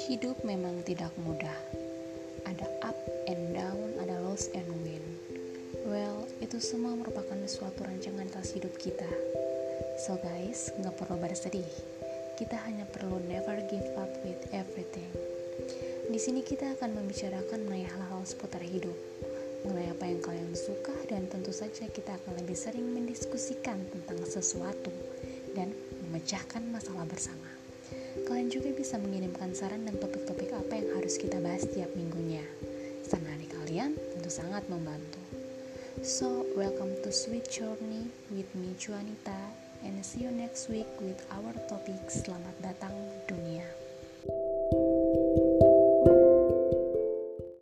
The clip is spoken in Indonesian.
Hidup memang tidak mudah. Ada up and down, ada loss and win. Well, itu semua merupakan suatu rancangan atas hidup kita. So guys, nggak perlu bersedih. Kita hanya perlu never give up with everything. Di sini kita akan membicarakan mengenai hal-hal seputar hidup, mengenai apa yang kalian suka dan tentu saja kita akan lebih sering mendiskusikan tentang sesuatu dan memecahkan masalah bersama. Kalian juga bisa mengirimkan saran dan topik-topik apa yang harus kita bahas tiap minggunya. Hari kalian tentu sangat membantu. So, welcome to Sweet Journey with me Juanita and see you next week with our topic Selamat Datang.